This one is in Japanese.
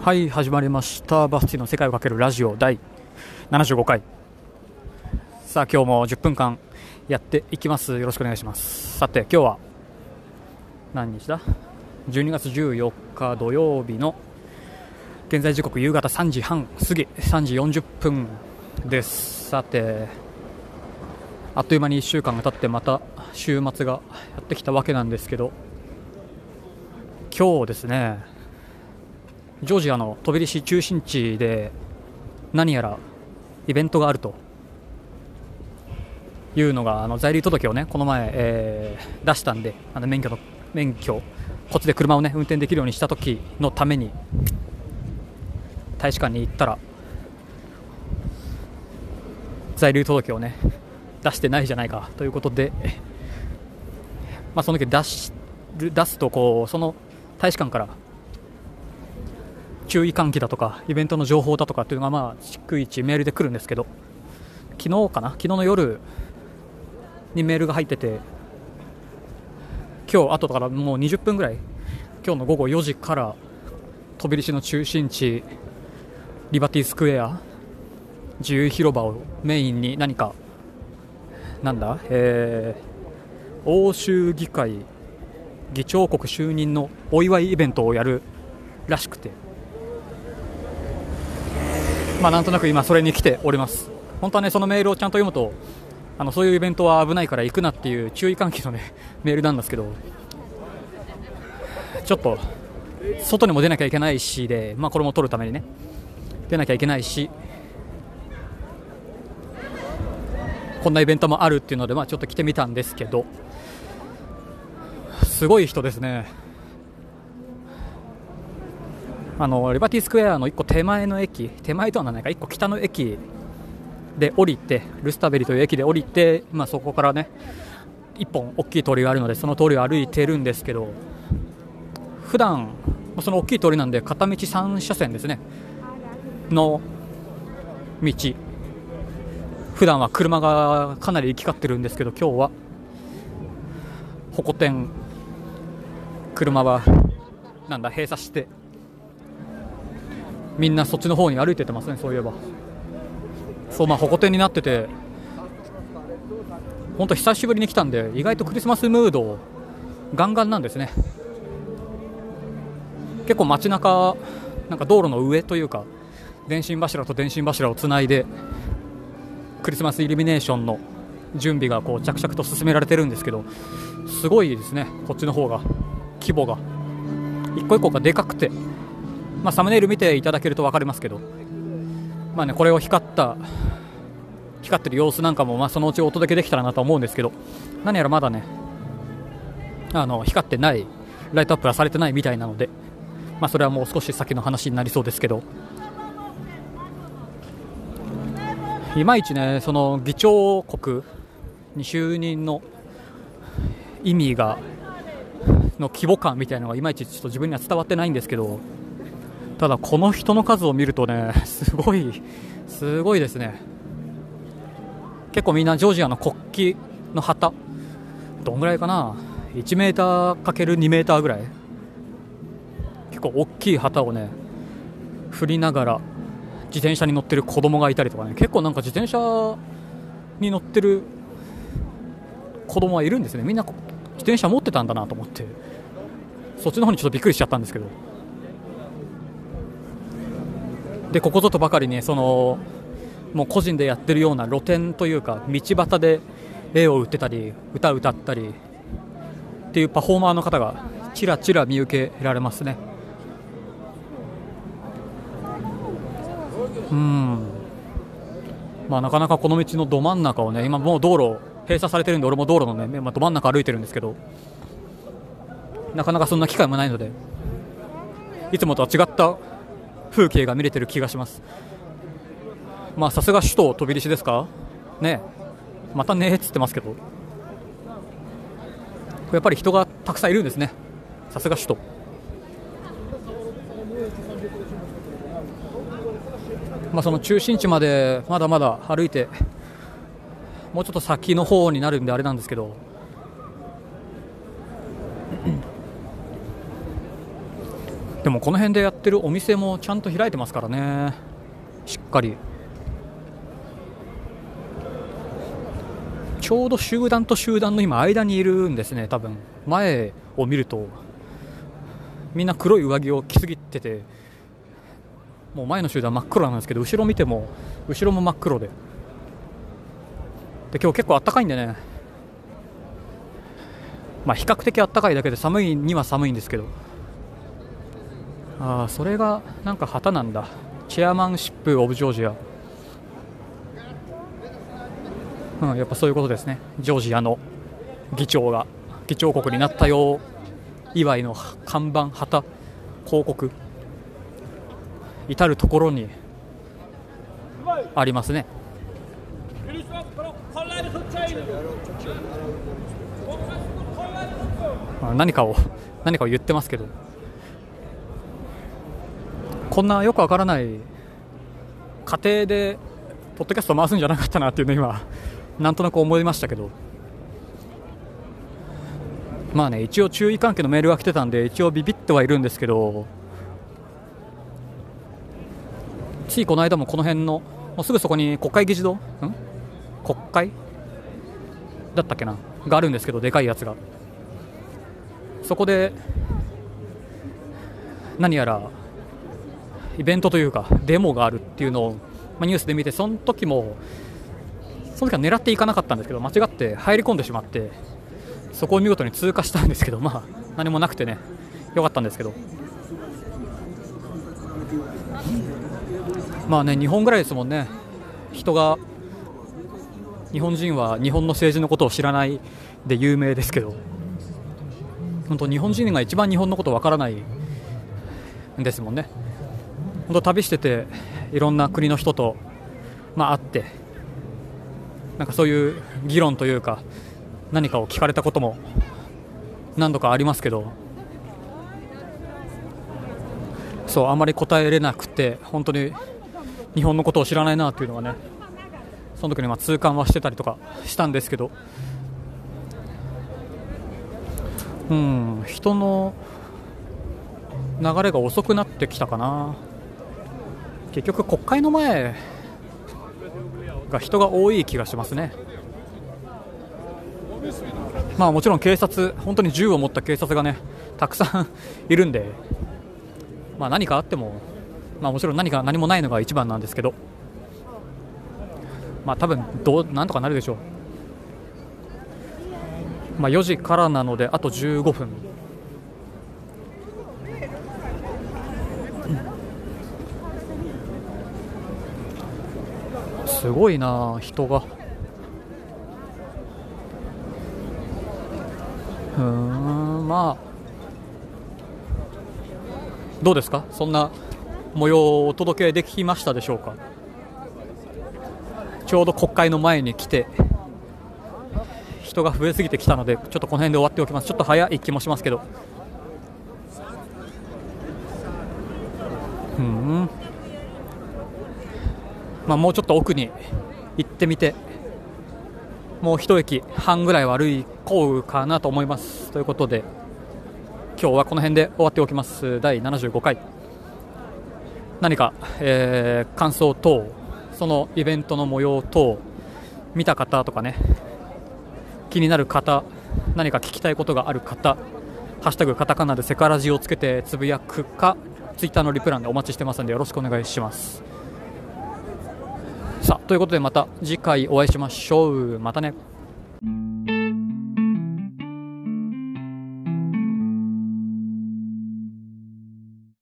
はい始まりました。バスティの世界をかけるラジオ第75回。さあ今日も10分間やっていきます。よろしくお願いします。さて今日は何日だ？12月14日土曜日の現在時刻夕方3時半過ぎ3時40分です。さてあっという間に1週間が経ってまた週末がやってきたわけなんですけど今日ですねジョージアの飛び出し中心地で何やらイベントがあるというのがあの在留届をねこの前、えー出したんであの免許の免許こっちで車をね運転できるようにした時のために大使館に行ったら在留届をね出してないじゃないかということで、まあ、その時出し出すとこうその大使館から注意喚起だとかイベントの情報だとかっていうのがまあ逐一メールで来るんですけど昨日かな？昨日の夜にメールが入ってて今日後からもう20分ぐらい今日の午後4時から飛び出しの中心地リバティスクエア自由広場をメインに何かなんだ、えー、欧州議会議長国就任のお祝いイベントをやるらしくて。まあなんとなく今それに来ております。本当はねそのメールをちゃんと読むとあのそういうイベントは危ないから行くなっていう注意喚起のね メールなんですけどちょっと外にも出なきゃいけないしで、まあ、これも取るためにね出なきゃいけないしこんなイベントもあるっていうので、まあ、ちょっと来てみたんですけどすごい人ですね。あのリバティスクエアの1個手前の駅手前とはないか1個北の駅で降りてルスタベリという駅で降りて、まあ、そこからね1本大きい通りがあるのでその通りを歩いてるんですけど普段その大きい通りなんで片道3車線ですねの道。普段は車がかなり行き交ってるんですけど今日はホコ天車はなんだ閉鎖してみんなそっちの方に歩いててますねそういえば。そうまあホコ天になってて。本当久しぶりに来たんで意外とクリスマスムードガンガンなんですね。結構街中なんか道路の上というか電信柱と電信柱をつないでクリスマスイルミネーションの準備がこう着々と進められてるんですけどすごいですねこっちの方が。規模が。一個一個がでかくて、まあ、サムネイル見ていただけると分かりますけど、まあね、これを光った光ってる様子なんかも、まあ、そのうちお届けできたらなと思うんですけど何やらまだねあの光ってないライトアップはされてないみたいなので、まあ、それはもう少し先の話になりそうですけどいまいちねその議長国に就任の意味がの規模感みたいなのがいまいちちょっと自分には伝わってないんですけどただこの人の数を見るとね すごいすごいですね。結構みんなジョージアの国旗の旗どんぐらいかな？1メーター ×2 メーターぐらい。結構大きい旗をね振りながら自転車に乗ってる子供がいたりとかね。結構なんか自転車に乗ってる子供はいるんですね。みんな自転車持ってたんだなと思って。そっちの方にちょっとびっくりしちゃったんですけど。でここぞとばかりにそのもう個人でやってるような露店というか道端で絵を売ってたり歌を歌ったりっていうパフォーマーの方がちらちら見受けられますね。うん。まあ、なかなかこの道のど真ん中をね今もう道路閉鎖されてるんで俺も道路のね、まあ、ど真ん中歩いてるんですけどなかなかそんな機会もないのでいつもとは違った風景が見れてる気がします。まあさすが首都飛び出しですか？ね。またねっつってますけど。やっぱり人がたくさんいるんですね。さすが首都。まあ、その中心地までまだまだ歩いてもうちょっと先の方になるんであれなんですけど。でもこの辺でやってるお店もちゃんと開いてますからね。しっかり。ちょうど集団と集団の今間にいるんですね多分。前を見ると。みんな黒い上着を着すぎてて。もう前の集団真っ黒なんですけど後ろ見ても後ろも真っ黒で。で今日結構あったかいんでね。まあ比較的あったかいだけで寒いには寒いんですけど。あそれがなんか旗なんだ。チェアマンシップ・オブ・ジョージアうんやっぱそういうことですね。ジョージアの議長が議長国になったよ祝いの看板旗広告。至る所にありますね。何かを何かを言ってますけど。こんなよくわからない家庭でポッドキャスト回すんじゃなかったなっていうの今なんとなく思いましたけど。まあね一応注意喚起のメールが来てたんで一応ビビってはいるんですけどついこの間もこの辺のもうすぐそこに国会議事堂？ん？国会？だったっけな？があるんですけどでかいやつが。そこで何やらイベントというかデモがあるっていうのを、まあ、ニュースで見てその時もその時は狙っていかなかったんですけど間違って入り込んでしまってそこを見事に通過したんですけどまあ何もなくてねよかったんですけど。まあね日本ぐらいですもんね。人が日本人は日本の政治のことを知らないで有名ですけど本当日本人が一番日本のことわからないんですもんね。本当旅してていろんな国の人とまあ会ってなんかそういう議論というか何かを聞かれたことも何度かありますけどそうあまり答えれなくて本当に日本のことを知らないなというのがねその時にまあ痛感はしてたりとかしたんですけどうん人の流れが遅くなってきたかな。結局国会の前が人が多い気がしますね。まあもちろん警察本当に銃を持った警察がねたくさんいるんでまあ何かあってもまあもちろん何か何もないのが一番なんですけどまあ多分どうなんとかなるでしょう。まあ4時からなのであと15分。すごいな人が。うんまあ。どうですか？そんな模様をお届けできましたでしょうか？ちょうど国会の前に来て人が増えすぎてきたのでちょっとこの辺で終わっておきます。ちょっと早い気もしますけど。うん。まあもうちょっと奥に行ってみてもう一駅半ぐらいは歩こうかなと思います。ということで今日はこの辺で終わっておきます。第75回。何か、えー、感想等そのイベントの模様等見た方とかね気になる方何か聞きたいことがある方「ハッシュタグカタカナ」でセカラジをつけてつぶやくかツイッターのリプランでお待ちしてますのでよろしくお願いします。さあということでまた次回お会いしましょう。またね。